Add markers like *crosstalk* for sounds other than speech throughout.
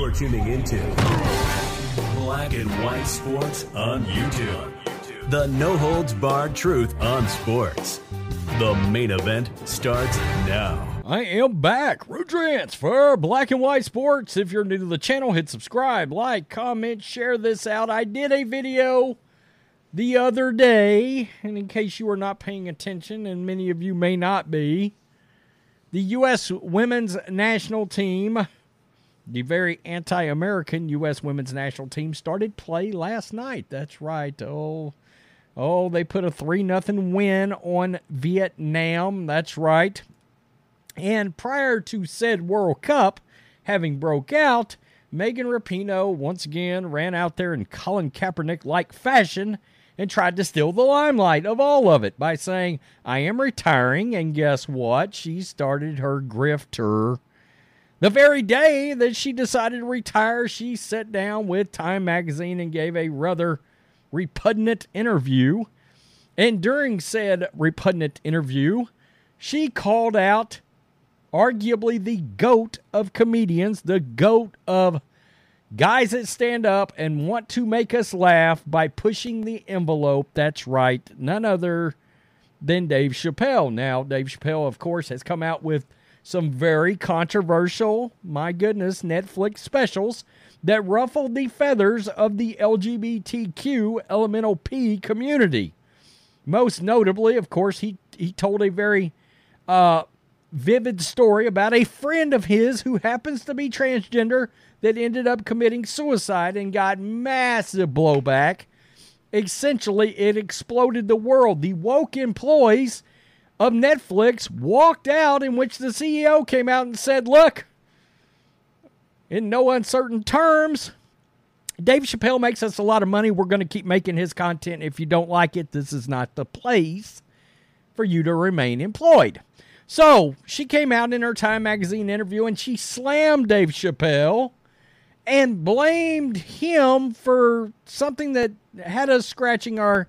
You're tuning into Black and White Sports on YouTube. The no holds barred truth on sports. The main event starts now. I am back. Rudrance for Black and White Sports. If you're new to the channel, hit subscribe, like, comment, share this out. I did a video the other day, and in case you are not paying attention, and many of you may not be, the U.S. women's national team, the very anti American U.S. women's national team, started play last night. That's right. Oh, oh, they put a 3 nothing win on Vietnam. That's right. And prior to said World Cup having broke out, Megan Rapinoe once again ran out there in Colin Kaepernick like fashion and tried to steal the limelight of all of it by saying, I am retiring. And guess what? She started her grifter. The very day that she decided to retire, she sat down with Time Magazine and gave a rather repugnant interview. And during said repugnant interview, she called out arguably the goat of comedians, the goat of guys that stand up and want to make us laugh by pushing the envelope. That's right, none other than Dave Chappelle. Now, Dave Chappelle, of course, has come out with some very controversial, my goodness, Netflix specials that ruffled the feathers of the LGBTQ elemental P community. Most notably, of course, he, he told a very uh, vivid story about a friend of his who happens to be transgender that ended up committing suicide and got massive blowback. Essentially, it exploded the world. The woke employees of Netflix walked out, in which the CEO came out and said, Look, in no uncertain terms, Dave Chappelle makes us a lot of money. We're going to keep making his content. If you don't like it, this is not the place for you to remain employed. So she came out in her Time Magazine interview and she slammed Dave Chappelle and blamed him for something that had us scratching our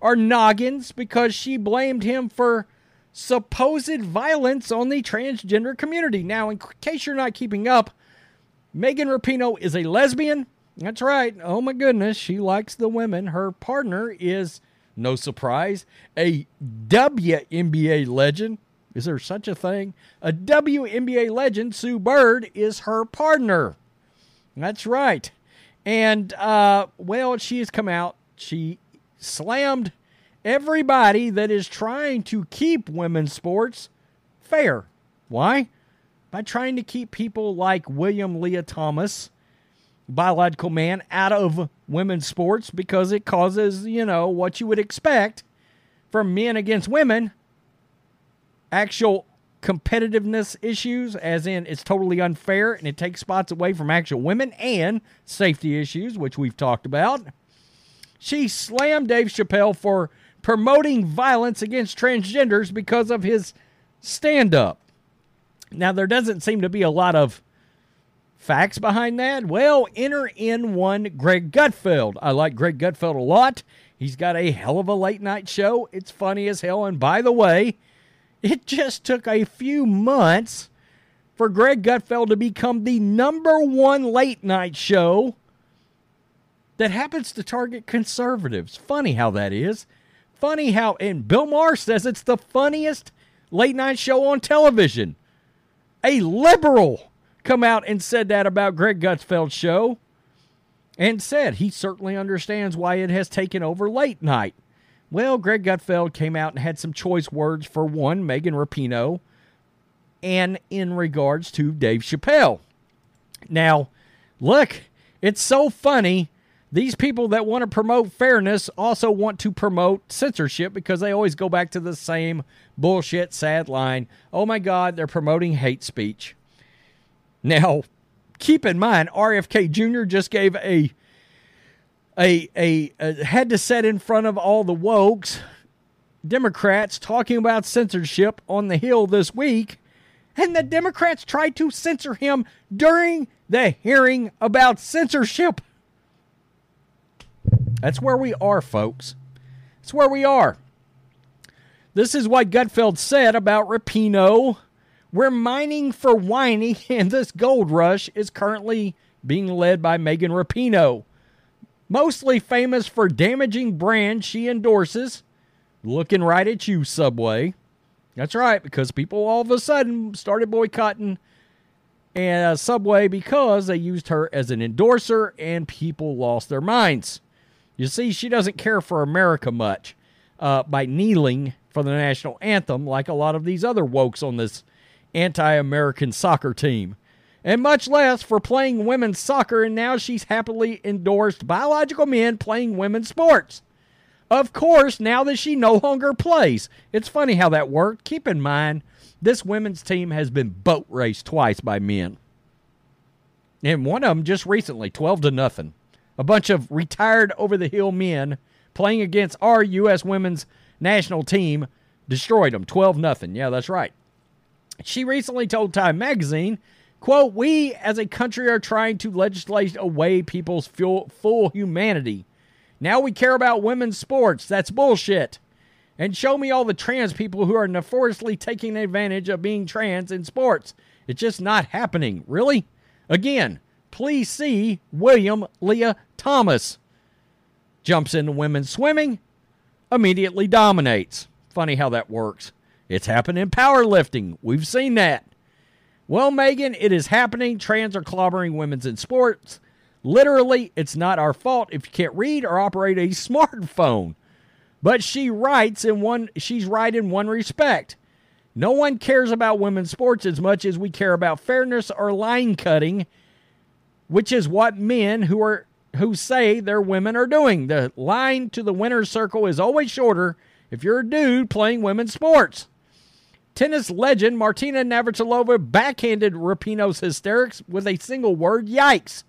our noggins because she blamed him for supposed violence on the transgender community. Now, in case you're not keeping up, Megan Rapinoe is a lesbian. That's right. Oh my goodness, she likes the women. Her partner is, no surprise, a WNBA legend. Is there such a thing? A WNBA legend, Sue Bird, is her partner. That's right. And, uh, well, she has come out. She slammed everybody that is trying to keep women's sports fair. Why? By trying to keep people like William Lia Thomas, biological man, out of women's sports because it causes, you know, what you would expect from men against women actual competitiveness issues, as in it's totally unfair and it takes spots away from actual women, and safety issues, which we've talked about. She slammed Dave Chappelle for promoting violence against transgenders because of his stand up. Now, there doesn't seem to be a lot of facts behind that. Well, enter in one Greg Gutfeld. I like Greg Gutfeld a lot. He's got a hell of a late night show. It's funny as hell. And by the way, it just took a few months for Greg Gutfeld to become the number one late night show that happens to target conservatives. Funny how that is. Funny how, and Bill Maher says it's the funniest late night show on television. A liberal come out and said that about Greg Gutfeld's show and said he certainly understands why it has taken over late night. Well, Greg Gutfeld came out and had some choice words for one, Megan Rapinoe, and in regards to Dave Chappelle. Now, look, it's so funny. These people that want to promote fairness also want to promote censorship because they always go back to the same bullshit, sad line. Oh my God, they're promoting hate speech. Now, keep in mind, RFK Jr. just gave a a, a, a had to set in front of all the wokes Democrats talking about censorship on the Hill this week, and the Democrats tried to censor him during the hearing about censorship. That's where we are, folks. That's where we are. This is what Gutfeld said about Rapinoe. We're mining for whining, *laughs* and this gold rush is currently being led by Megan Rapinoe. Mostly famous for damaging brands she endorses. Looking right at you, Subway. That's right, because people all of a sudden started boycotting and uh, Subway because they used her as an endorser and people lost their minds. You see, she doesn't care for America much uh, by kneeling for the national anthem like a lot of these other wokes on this anti American soccer team. And much less for playing women's soccer, and now she's happily endorsed biological men playing women's sports. Of course, now that she no longer plays. It's funny how that worked. Keep in mind, this women's team has been boat raced twice by men. And one of them just recently, 12 to nothing. A bunch of retired over the hill men playing against our U.S. women's national team destroyed them 12 nothing. Yeah, that's right. She recently told Time magazine, quote, "We as a country are trying to legislate away people's full, full humanity. Now we care about women's sports. That's bullshit and show me all the trans people who are nefariously taking advantage of being trans in sports. It's just not happening. Really? Again, please see William Lia Thomas. Jumps into women's swimming, immediately dominates. Funny how that works. It's happened in powerlifting. We've seen that. Well, Megan, it is happening. Trans are clobbering women's in sports. Literally, it's not our fault if you can't read or operate a *laughs* smartphone. But she writes in one she's right in one respect. No one cares about women's sports as much as we care about fairness or line cutting, which is what men who are who say they're women are doing. The line to the winner's circle is always shorter if you're a dude playing women's sports. Tennis legend Martina Navratilova backhanded Rapinoe's hysterics with a single word, yikes.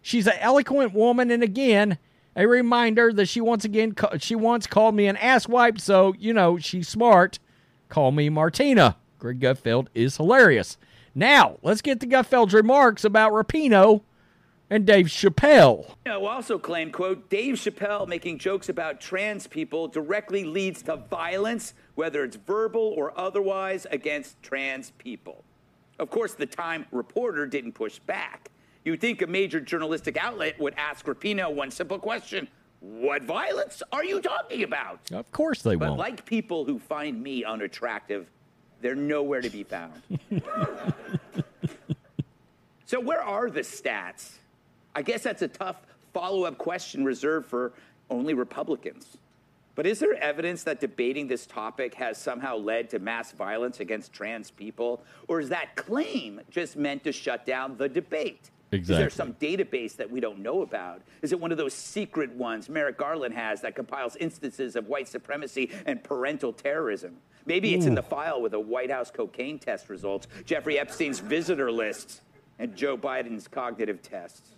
She's an eloquent woman, and again, a reminder that she once again she once called me an asswipe, so you know she's smart. Call me Martina. Greg Gutfeld is hilarious. Now let's get to Gutfeld's remarks about Rapinoe and Dave Chappelle. You know, also claimed, quote, Dave Chappelle making jokes about trans people directly leads to violence, whether it's verbal or otherwise, against trans people. Of course, the Time reporter didn't push back. You'd think a major journalistic outlet would ask Rapinoe one simple question What violence are you talking about? Of course they but won't. like people who find me unattractive, they're nowhere to be found. *laughs* so, where are the stats? I guess that's a tough follow up question reserved for only Republicans. But is there evidence that debating this topic has somehow led to mass violence against trans people? Or is that claim just meant to shut down the debate? Exactly. Is there some database that we don't know about? Is it one of those secret ones Merrick Garland has that compiles instances of white supremacy and parental terrorism? Maybe it's in the file with the White House cocaine test results, Jeffrey Epstein's visitor lists, and Joe Biden's cognitive tests.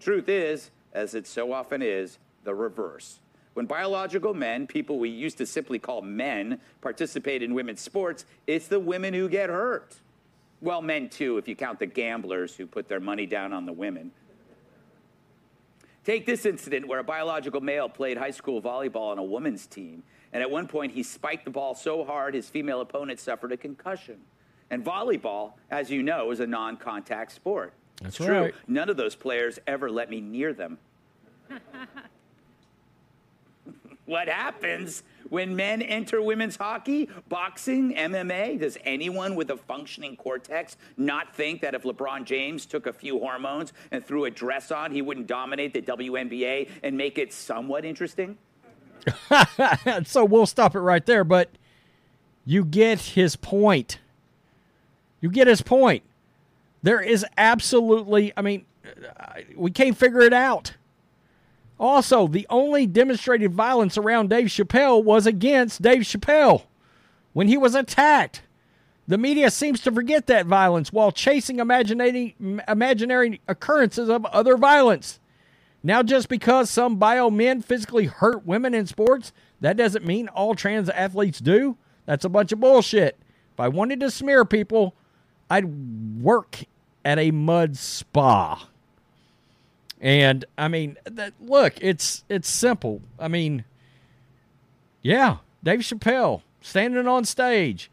Truth is, as it so often is, the reverse. When biological men, people we used to simply call men, participate in women's sports, it's the women who get hurt. Well, men too, if you count the gamblers who put their money down on the women. Take this incident where a biological male played high school volleyball on a women's team, and at one point he spiked the ball so hard his female opponent suffered a concussion. And volleyball, as you know, is a non contact sport. That's it's true. right. None of those players ever let me near them. *laughs* what happens when men enter women's hockey, boxing, MMA? Does anyone with a functioning cortex not think that if LeBron James took a few hormones and threw a dress on, he wouldn't dominate the WNBA and make it somewhat interesting? *laughs* so we'll stop it right there, but you get his point. You get his point. There is absolutely, I mean, we can't figure it out. Also, the only demonstrated violence around Dave Chappelle was against Dave Chappelle when he was attacked. The media seems to forget that violence while chasing imaginary, occurrences of other violence. Now, just because some bio men physically hurt women in sports, that doesn't mean all trans athletes do. That's a bunch of bullshit. If I wanted to smear people, I'd work at a mud spa. And I mean, that, look, it's it's simple. I mean, yeah, Dave Chappelle standing on stage,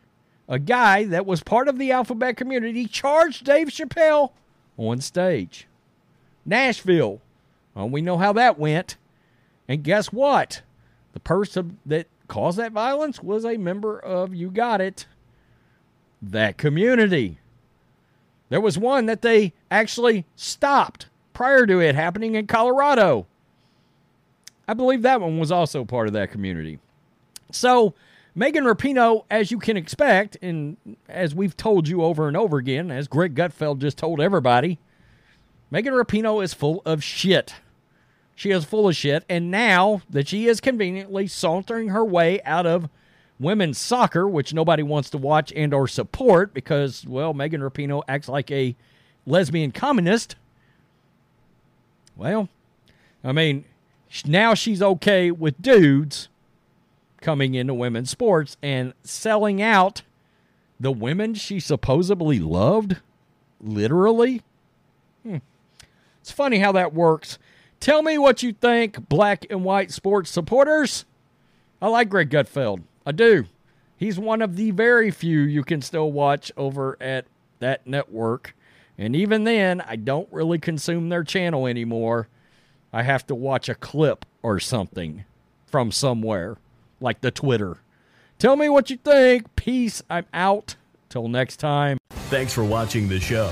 a guy that was part of the alphabet community charged Dave Chappelle on stage. Nashville. Well, we know how that went. And guess what? The person that caused that violence was a member of, you got it, that community. There was one that they actually stopped prior to it happening in Colorado. I believe that one was also part of that community. So, Megan Rapinoe, as you can expect, and as we've told you over and over again, as Greg Gutfeld just told everybody, Megan Rapinoe is full of shit. She is full of shit. And now that she is conveniently sauntering her way out of women's soccer, which nobody wants to watch and or support because, well, Megan Rapinoe acts like a lesbian communist. Well, I mean, now she's okay with dudes coming into women's sports and selling out the women she supposedly loved, literally. Hmm. It's funny how that works. Tell me what you think, black and white sports supporters. I like Greg Gutfeld. I do. He's one of the very few you can still watch over at that network. And even then, I don't really consume their channel anymore. I have to watch a clip or something from somewhere, like the Twitter. Tell me what you think. Peace. I'm out. Till next time. Thanks for watching the show.